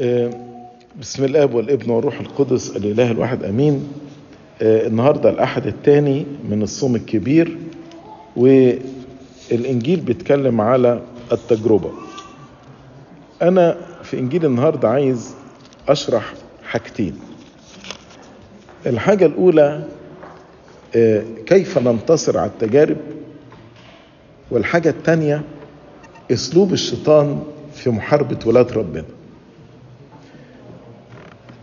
بسم الآب والابن والروح القدس الإله الواحد آمين. النهارده الأحد الثاني من الصوم الكبير والإنجيل بيتكلم على التجربة. أنا في إنجيل النهارده عايز أشرح حاجتين. الحاجة الأولى كيف ننتصر على التجارب. والحاجة الثانية أسلوب الشيطان في محاربة ولاد ربنا.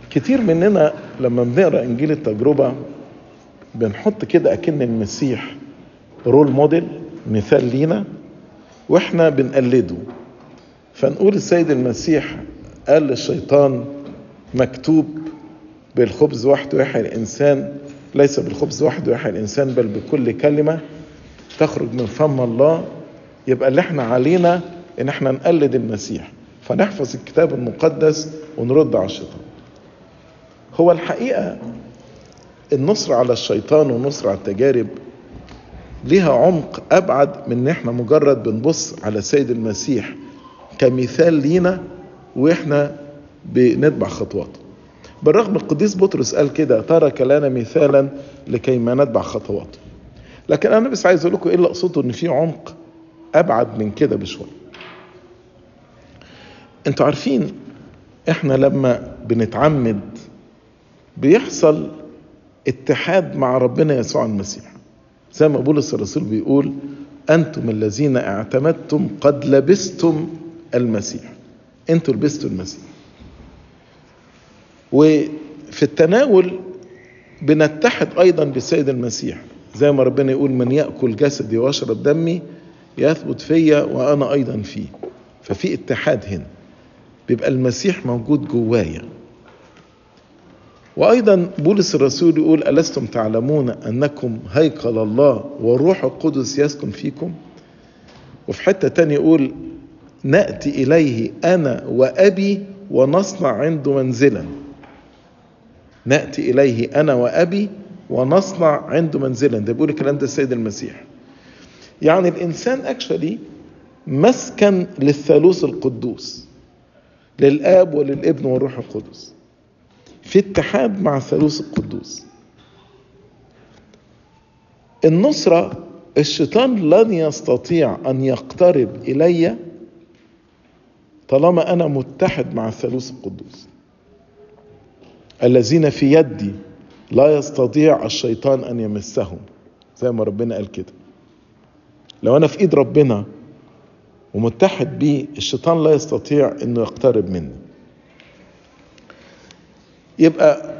كتير مننا لما بنقرأ إنجيل التجربة بنحط كده أكن المسيح رول موديل مثال لينا وإحنا بنقلده. فنقول السيد المسيح قال للشيطان مكتوب بالخبز وحده يحيى الإنسان ليس بالخبز وحده يحيى الإنسان بل بكل كلمة تخرج من فم الله. يبقى اللي إحنا علينا إن إحنا نقلد المسيح. فنحفظ الكتاب المقدس ونرد على الشيطان. هو الحقيقة النصر على الشيطان والنصر على التجارب ليها عمق أبعد من إن إحنا مجرد بنبص على السيد المسيح كمثال لينا وإحنا بنتبع خطواته. بالرغم القديس بطرس قال كده ترك لنا مثالا لكي ما نتبع خطواته. لكن أنا بس عايز أقول لكم إيه اللي أقصده؟ إن في عمق أبعد من كده بشوية. أنتوا عارفين إحنا لما بنتعمد بيحصل اتحاد مع ربنا يسوع المسيح. زي ما بولس الرسول بيقول أنتم الذين اعتمدتم قد لبستم المسيح. أنتوا لبستوا المسيح. وفي التناول بنتحد أيضا بالسيد المسيح. زي ما ربنا يقول من يأكل جسدي ويشرب دمي يثبت فيا وأنا أيضا فيه. ففي اتحاد هنا. بيبقى المسيح موجود جوايا. وأيضا بولس الرسول يقول ألستم تعلمون أنكم هيكل الله والروح القدس يسكن فيكم؟ وفي حتة تانية يقول نأتي إليه أنا وأبي ونصنع عنده منزلا. نأتي إليه أنا وأبي ونصنع عنده منزلا. ده بيقول الكلام ده السيد المسيح. يعني الإنسان أكشلي مسكن للثالوث القدوس للآب وللابن والروح القدس. في اتحاد مع الثالوث القدوس. النصرة الشيطان لن يستطيع أن يقترب إلي طالما أنا متحد مع الثالوث القدوس. الذين في يدي لا يستطيع الشيطان أن يمسهم. زي ما ربنا قال كده. لو أنا في إيد ربنا ومتحد بيه الشيطان لا يستطيع أنه يقترب مني. يبقى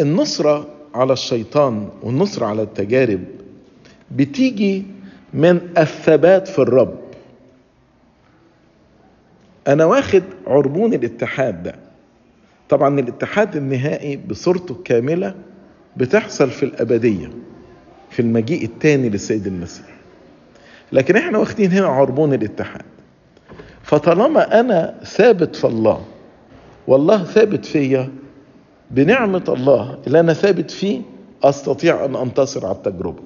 النصرة على الشيطان والنصرة على التجارب بتيجي من الثبات في الرب. أنا واخد عربون الاتحاد ده. طبعا الاتحاد النهائي بصورته الكاملة بتحصل في الأبدية في المجيء الثاني للسيد المسيح. لكن إحنا واخدين هنا عربون الاتحاد. فطالما أنا ثابت في الله والله ثابت فيا بنعمة الله اللي أنا ثابت فيه أستطيع أن أنتصر على التجربة.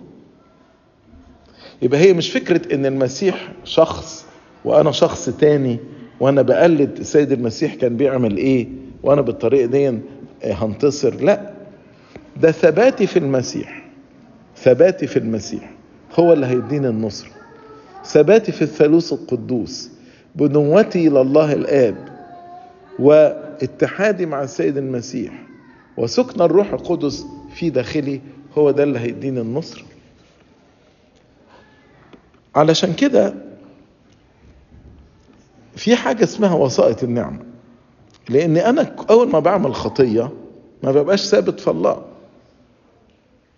يبقى هي مش فكرة إن المسيح شخص وأنا شخص تاني وأنا بقلد السيد المسيح كان بيعمل إيه وأنا بالطريقة دي هنتصر. لا ده ثباتي في المسيح ثباتي في المسيح هو اللي هيديني النصر. ثباتي في الثالوث القدوس بنوتي لله الآب واتحادي مع السيد المسيح وسكن الروح القدس في داخلي هو ده اللي هيديني النصر. علشان كده في حاجة اسمها وسائط النعمة. لأن أنا أول ما بعمل خطية ما ببقاش ثابت في الله.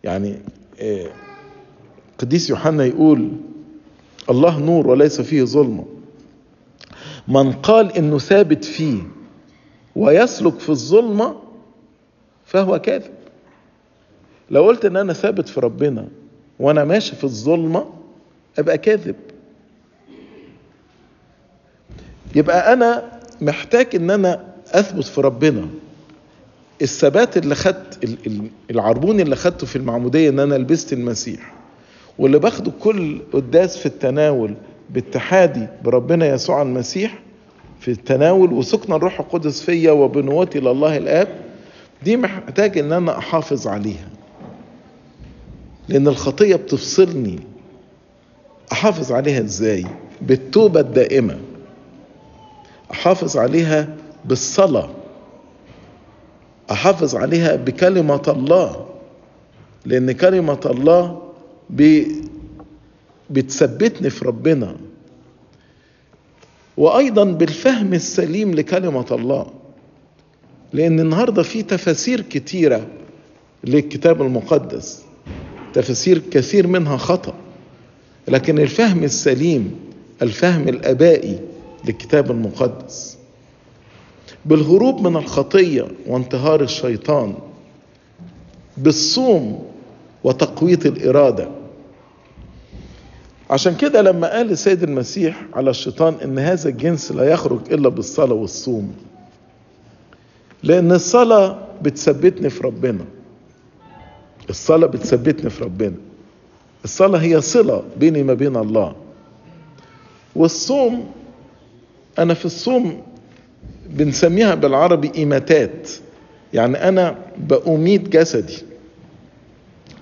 يعني قديس يوحنا يقول الله نور وليس فيه ظلمة من قال إنه ثابت فيه ويسلك في الظلمة فهو كاذب. لو قلت إن أنا ثابت في ربنا وأنا ماشي في الظلمة أبقى كاذب. يبقى أنا محتاج إن أنا أثبت في ربنا. الثبات اللي خدت العربون اللي خدته في المعمودية إن أنا لبست المسيح واللي باخده كل قداس في التناول باتحادي بربنا يسوع المسيح في التناول وسكن الروح القدس فيا وبنوتي لله الآب دي محتاج إن أنا أحافظ عليها. لأن الخطية بتفصلني. أحافظ عليها إزاي؟ بالتوبة الدائمة. أحافظ عليها بالصلاة. أحافظ عليها بكلمة الله. لأن كلمة الله بتثبتني في ربنا. وأيضا بالفهم السليم لكلمة الله. لأن النهارده في تفاسير كتيرة للكتاب المقدس. تفاسير كثير منها خطأ. لكن الفهم السليم الفهم الأبائي للكتاب المقدس. بالهروب من الخطية وانتهار الشيطان بالصوم وتقويه الإرادة. عشان كده لما قال السيد المسيح على الشيطان إن هذا الجنس لا يخرج إلا بالصلاة والصوم لأن الصلاة بتثبتني في ربنا. الصلاة بتثبتني في ربنا. الصلاة هي صلة بيني ما بين الله. والصوم أنا في الصوم بنسميها بالعربي إماتات يعني أنا بأميت جسدي.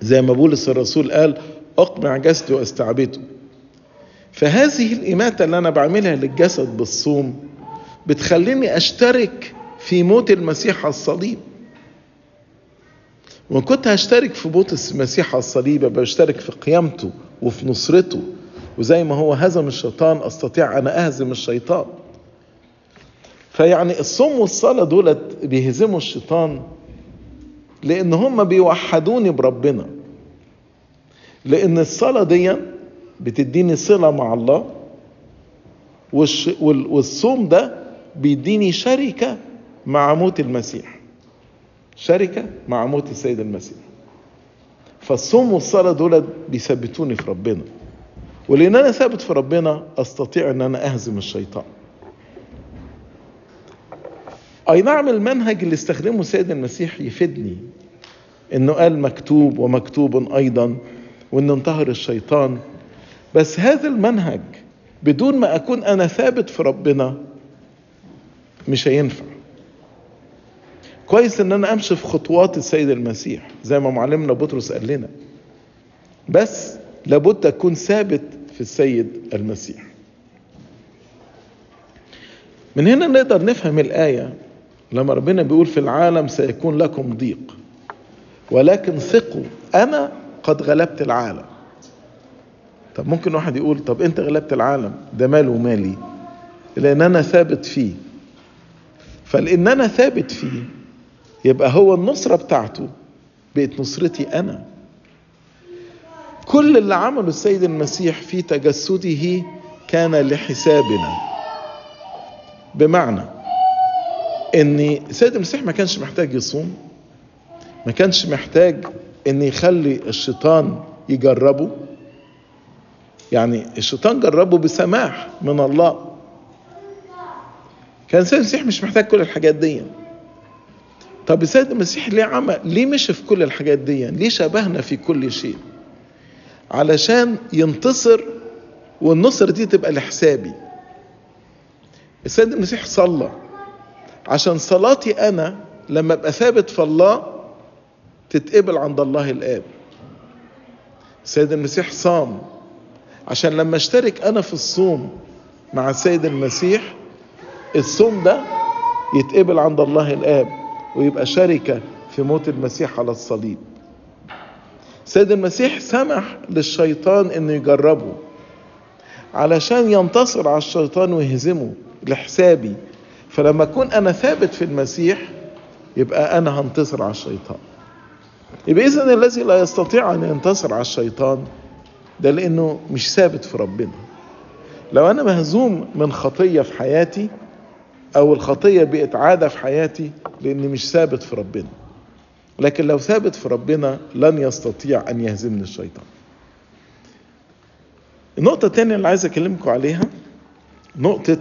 زي ما بولس الرسول قال أقمع جسدي وأستعبده. فهذه الإماتة اللي أنا بعملها للجسد بالصوم بتخليني أشترك في موت المسيح على الصليب. وإن كنت هشترك في موت المسيح على الصليب بشترك في قيامته وفي نصرته. وزي ما هو هزم الشيطان أستطيع أنا أهزم الشيطان. فيعني الصوم والصلاة دولت بيهزموا الشيطان لأن هم بيوحدوني بربنا. لأن الصلاة دي بتديني صلة مع الله والصوم ده بيديني شركة. مع موت المسيح. شركة مع موت السيد المسيح. فالصوم والصلاة دول بيثبتوني في ربنا. ولأن أنا ثابت في ربنا أستطيع أن أنا أهزم الشيطان. أي نعم المنهج اللي استخدمه السيد المسيح يفيدني. إنه قال مكتوب ومكتوب أيضا وإنه انتهر الشيطان. بس هذا المنهج بدون ما أكون أنا ثابت في ربنا مش هينفع. كويس إن أنا أمشي في خطوات السيد المسيح زي ما معلمنا بطرس قال لنا. بس لابد أكون ثابت في السيد المسيح. من هنا نقدر نفهم الآية لما ربنا بيقول في العالم سيكون لكم ضيق. ولكن ثقوا أنا قد غلبت العالم. طب ممكن واحد يقول طب أنت غلبت العالم ده ماله مالي لأن أنا ثابت فيه. فلأن أنا ثابت فيه يبقى هو النصرة بتاعته بقت نصرتي أنا. كل اللي عمله السيد المسيح في تجسده كان لحسابنا. بمعنى إن السيد المسيح ما كانش محتاج يصوم ما كانش محتاج إن يخلي الشيطان يجربه. يعني الشيطان جربه بسماح من الله. كان السيد المسيح مش محتاج كل الحاجات دي. طب السيد المسيح ليه عمل؟ ليه مشي في كل الحاجات دي؟ ليه شبهنا في كل شيء؟ علشان ينتصر والنصر دي تبقى لحسابي. السيد المسيح صلى. عشان صلاتي أنا لما أبقى ثابت في الله تتقبل عند الله الآب. السيد المسيح صام. عشان لما أشترك أنا في الصوم مع السيد المسيح الصوم ده يتقبل عند الله الآب. ويبقى شركة في موت المسيح على الصليب. السيد المسيح سمح للشيطان إنه يجربه علشان ينتصر على الشيطان ويهزمه لحسابي. فلما أكون أنا ثابت في المسيح يبقى أنا هنتصر على الشيطان. يبقى اذا الذي لا يستطيع أن ينتصر على الشيطان ده لأنه مش ثابت في ربنا. لو أنا مهزوم من خطية في حياتي أو الخطية بقت عاده في حياتي لأني مش ثابت في ربنا. لكن لو ثابت في ربنا لن يستطيع أن يهزمني الشيطان. النقطه الثانية اللي عايز أكلمكم عليها نقطة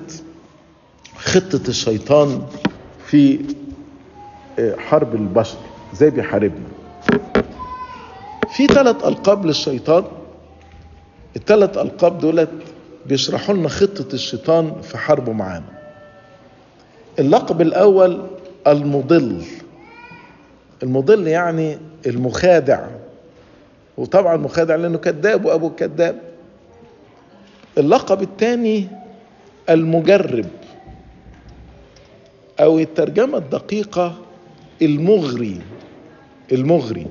خطة الشيطان في حرب البشر زي بيحاربنا. في ثلاث ألقاب للشيطان. الثلاث ألقاب دولت بيشرحوا لنا خطة الشيطان في حربه معانا. اللقب الأول المضل. المضل يعني المخادع. وطبعا مخادع لأنه كذاب وأبو كذاب. اللقب الثاني المجرب. أو الترجمة الدقيقة المغري. المغري.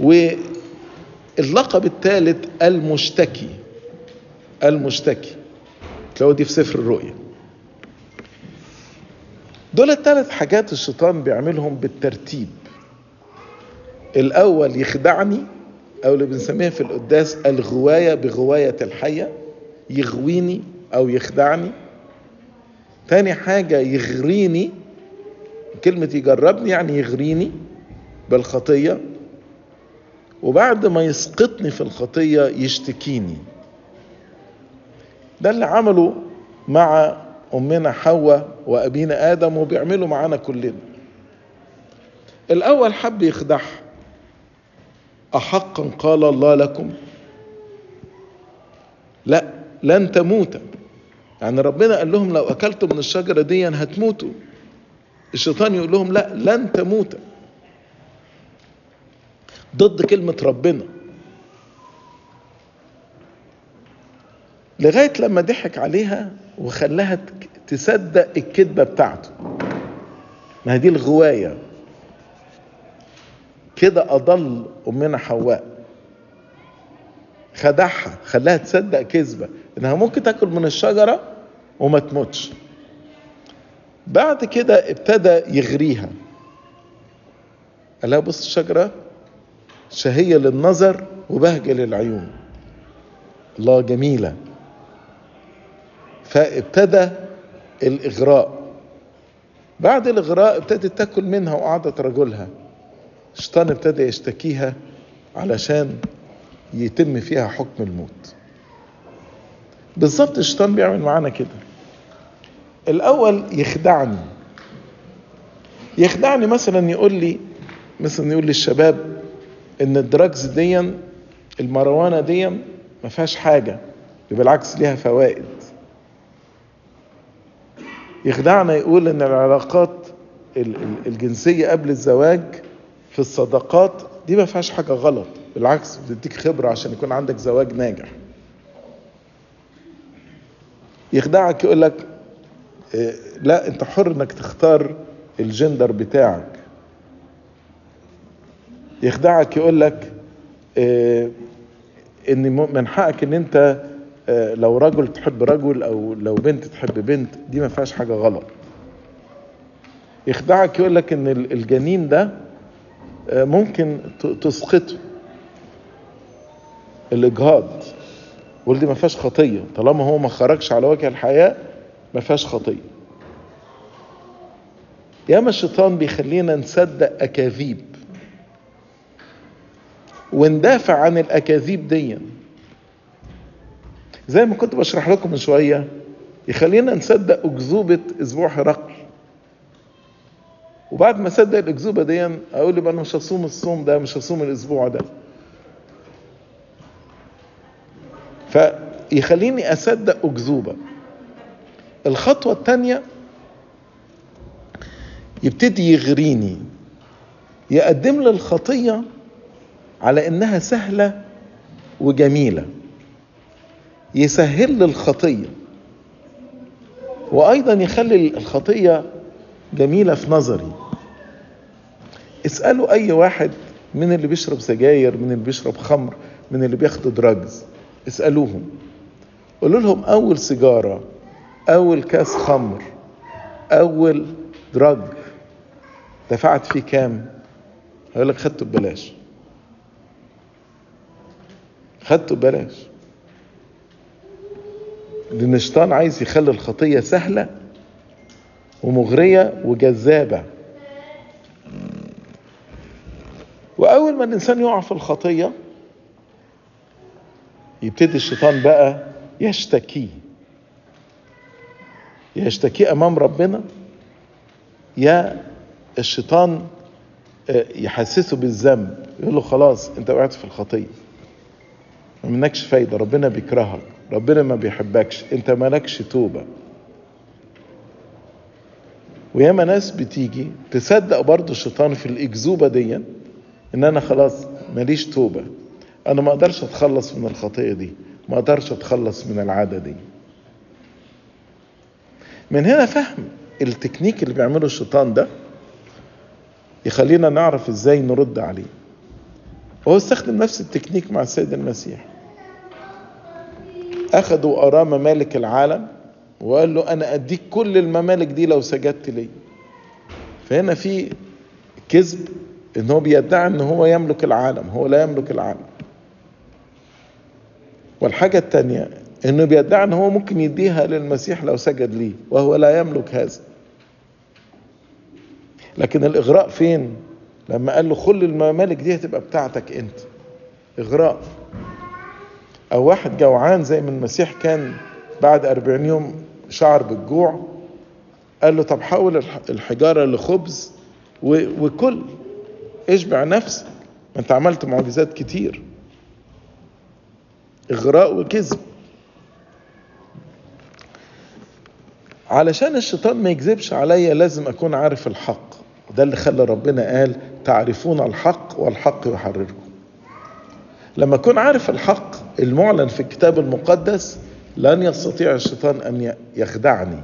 واللقب الثالث المشتكي. المشتكي. تلاقوا دي في سفر الرؤيا دول الثلاث حاجات الشيطان بيعملهم بالترتيب. الأول يخدعني أو اللي بنسميها في القداس الغواية بغواية الحية يغويني أو يخدعني. تاني حاجة يغريني كلمة يجربني يعني يغريني بالخطية. وبعد ما يسقطني في الخطية يشتكيني. ده اللي عمله مع أمنا حواء وأبينا آدم وبيعملوا معانا كلنا. الأول حب يخدعها. احقا قال الله لكم؟ لا لن تموت. يعني ربنا قال لهم لو أكلتم من الشجرة دي هتموتوا. الشيطان يقول لهم لا لن تموت. ضد كلمة ربنا. لغاية لما ضحك عليها وخلاها تصدق الكذبة بتاعته. ما دي الغواية. كده أضل أمنا حواء. خدعها خلاها تصدق كذبة. إنها ممكن تاكل من الشجرة وما تموتش. بعد كده ابتدى يغريها. قال لها بص الشجرة شهية للنظر وبهجة للعيون. الله جميلة. فابتدى الإغراء. بعد الإغراء ابتدت تأكل منها وقعدت رجلها. الشيطان ابتدى يشتكيها علشان يتم فيها حكم الموت. بالظبط الشيطان بيعمل معانا كده. الأول يخدعني. يخدعني مثلا يقول لي مثلا يقول للشباب إن الدراجز دي المروانة دي ما فيهاش حاجة بالعكس ليها فوائد. يخدعنا يقول إن العلاقات الجنسية قبل الزواج في الصداقات دي ما فيهاش حاجة غلط بالعكس بتديك خبرة عشان يكون عندك زواج ناجح. يخدعك يقول لك إيه لا أنت حر إنك تختار الجندر بتاعك. يخدعك يقول لك إيه إن من حقك إن أنت لو رجل تحب رجل أو لو بنت تحب بنت دي ما فيهاش حاجة غلط. يخدعك يقول لك إن الجنين ده ممكن تسقطه. الإجهاض. ودي ما فيهاش خطية. طالما هو ما خرجش على وجه الحياة ما فيهاش خطية. ياما الشيطان بيخلينا نصدق أكاذيب. وندافع عن الأكاذيب دي زي ما كنت بشرح لكم من شوية يخلينا نصدق أكذوبة أسبوع هرقل. وبعد ما أصدق الأكذوبة دي أقول يبقى أنا مش هصوم الصوم ده مش هصوم الأسبوع ده. فيخليني أصدق أكذوبة. الخطوة الثانية يبتدي يغريني يقدم لي الخطية على إنها سهلة وجميلة. يسهل لي الخطية. وأيضا يخلي الخطية جميلة في نظري. اسألوا أي واحد من اللي بيشرب سجاير من اللي بيشرب خمر من اللي بياخدوا drugs اسألوهم. قولوا لهم أول سيجارة أول كاس خمر أول drug دفعت فيه كام؟ هيقول لك خدته ببلاش. خدته ببلاش. لأن الشيطان عايز يخلي الخطية سهلة ومغرية وجذابة. وأول ما الإنسان يقع في الخطية يبتدي الشيطان بقى يشتكيه يشتكيه أمام ربنا. يا الشيطان يحسسه بالذنب. يقول له خلاص أنت وقعت في الخطية. ما منكش فايدة ربنا بيكرهك. ربنا ما بيحبكش. انت مالكش توبة. وياما ناس بتيجي تصدق برضو الشيطان في الأكذوبة دي إن أنا خلاص ماليش توبة. أنا ما أقدرش أتخلص من الخطية دي ما أقدرش أتخلص من العادة دي. من هنا فهم التكنيك اللي بيعمله الشيطان ده يخلينا نعرف إزاي نرد عليه. وهو استخدم نفس التكنيك مع السيد المسيح. أخذوا أراه ممالك العالم وقال له أنا أديك كل الممالك دي لو سجدت لي فهنا في كذب إن هو بيدعي إن هو يملك العالم هو لا يملك العالم. والحاجة التانية إنه بيدعي إن هو ممكن يديها للمسيح لو سجد ليه وهو لا يملك هذا. لكن الإغراء فين؟ لما قال له كل الممالك دي هتبقى بتاعتك أنت. إغراء. أو واحد جوعان زي ما المسيح كان بعد أربعين يوم شعر بالجوع قال له طب حول الحجارة لخبز وكل اشبع نفسك. ما انت عملت معجزات كتير. إغراء وكذب. علشان الشيطان ما يكذبش عليا لازم أكون عارف الحق. ده اللي خلى ربنا قال تعرفون الحق والحق يحرركم. لما أكون عارف الحق المعلن في الكتاب المقدس لن يستطيع الشيطان أن يخدعني.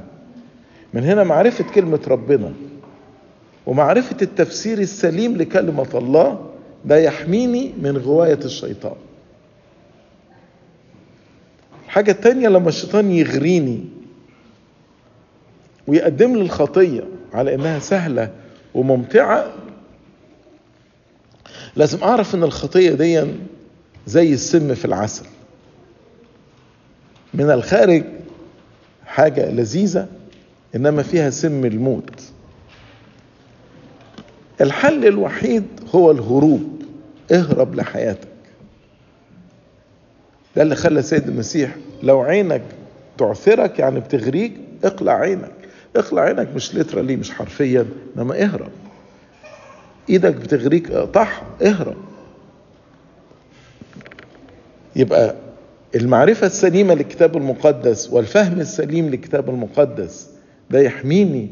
من هنا معرفة كلمة ربنا ومعرفة التفسير السليم لكلمة الله ده يحميني من غواية الشيطان. الحاجة التانية لما الشيطان يغريني ويقدم لي الخطية على إنها سهلة وممتعة لازم أعرف إن الخطية دي زي السم في العسل. من الخارج حاجة لذيذة إنما فيها سم الموت. الحل الوحيد هو الهروب. اهرب لحياتك. ده اللي خلى سيد المسيح لو عينك تعثرك يعني بتغريك اقلع عينك. اقلع عينك مش لترالي مش حرفيا إنما اهرب. إيدك بتغريك اقطعها اهرب. يبقى المعرفة السليمة للكتاب المقدس والفهم السليم للكتاب المقدس ده يحميني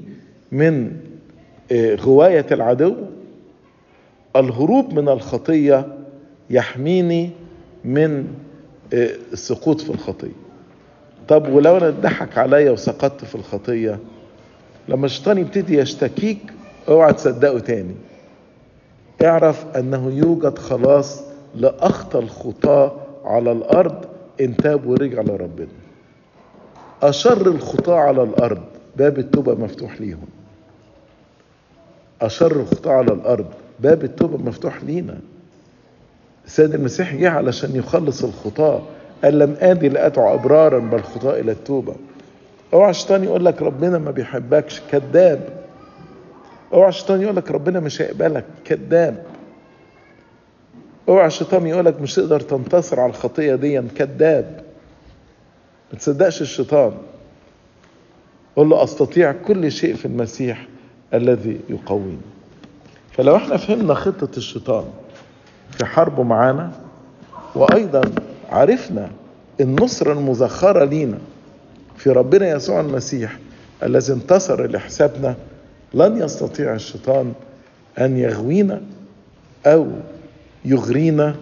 من غواية العدو. الهروب من الخطية يحميني من السقوط في الخطية. طب ولو أنا اتضحك عليا وسقطت في الخطية لما الشيطان يبتدي يشتكيك اوعى تصدقه تاني. اعرف أنه يوجد خلاص لأخطى الخطاة على الأرض ان تاب ورجع لربنا. أشر الخطاة على الأرض باب التوبة مفتوح ليهم. أشر الخطاة على الأرض باب التوبة مفتوح لينا. السيد المسيح جه علشان يخلص الخطاة. قال لم آدي لأدعو أبرارا بل خطاة إلى التوبة. اوعى الشيطان يقول لك ربنا ما بيحبكش كذاب. اوعى الشيطان يقول لك ربنا مش هيقبلك كذاب. اوعى الشيطان يقول لك مش تقدر تنتصر على الخطية دي كذاب ما تصدقش الشيطان. قل له أستطيع كل شيء في المسيح الذي يقويني. فلو إحنا فهمنا خطة الشيطان في حربه معانا وأيضا عرفنا النصرة المزخرة لينا في ربنا يسوع المسيح الذي انتصر لحسابنا لن يستطيع الشيطان أن يغوينا أو يغرينا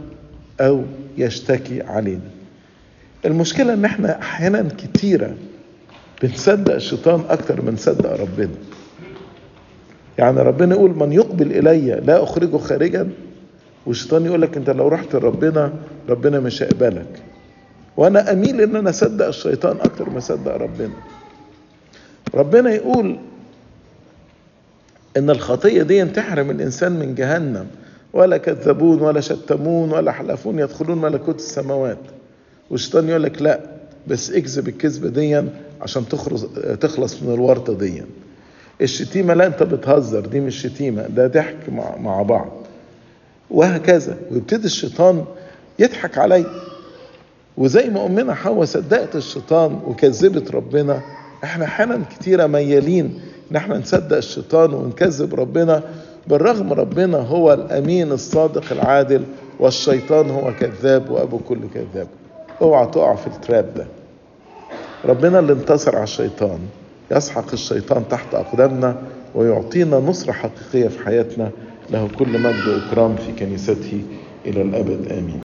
أو يشتكي علينا. المشكلة إن إحنا أحيانا كتيرة بنصدق الشيطان أكتر من نصدق ربنا. يعني ربنا يقول من يقبل إلي لا أخرجه خارجا والشيطان يقول لك أنت لو رحت لربنا ربنا مش هيقبلك. وأنا أميل إن أنا أصدق الشيطان أكتر ما أصدق ربنا. ربنا يقول إن الخطية دي تحرم الإنسان من جهنم. ولا كذبون ولا شتمون ولا حلفون يدخلون ملكوت السماوات. والشيطان يقول لك لا بس اكذب الكذبة دي عشان تخلص تخلص من الورطة دي الشتيمة لا انت بتهزر دي مش شتيمة ده ضحك مع, مع بعض. وهكذا ويبتدي الشيطان يضحك علي. وزي ما أمنا حواء صدقت الشيطان وكذبت ربنا إحنا أحيانا كتيرة ميالين إن إحنا نصدق الشيطان ونكذب ربنا. بالرغم ربنا هو الأمين الصادق العادل والشيطان هو كذاب وأبو كل كذاب. اوعى تقع في التراب ده. ربنا اللي انتصر على الشيطان يسحق الشيطان تحت أقدامنا ويعطينا نصرة حقيقية في حياتنا. له كل مجد وإكرام في كنيسته إلى الأبد. آمين.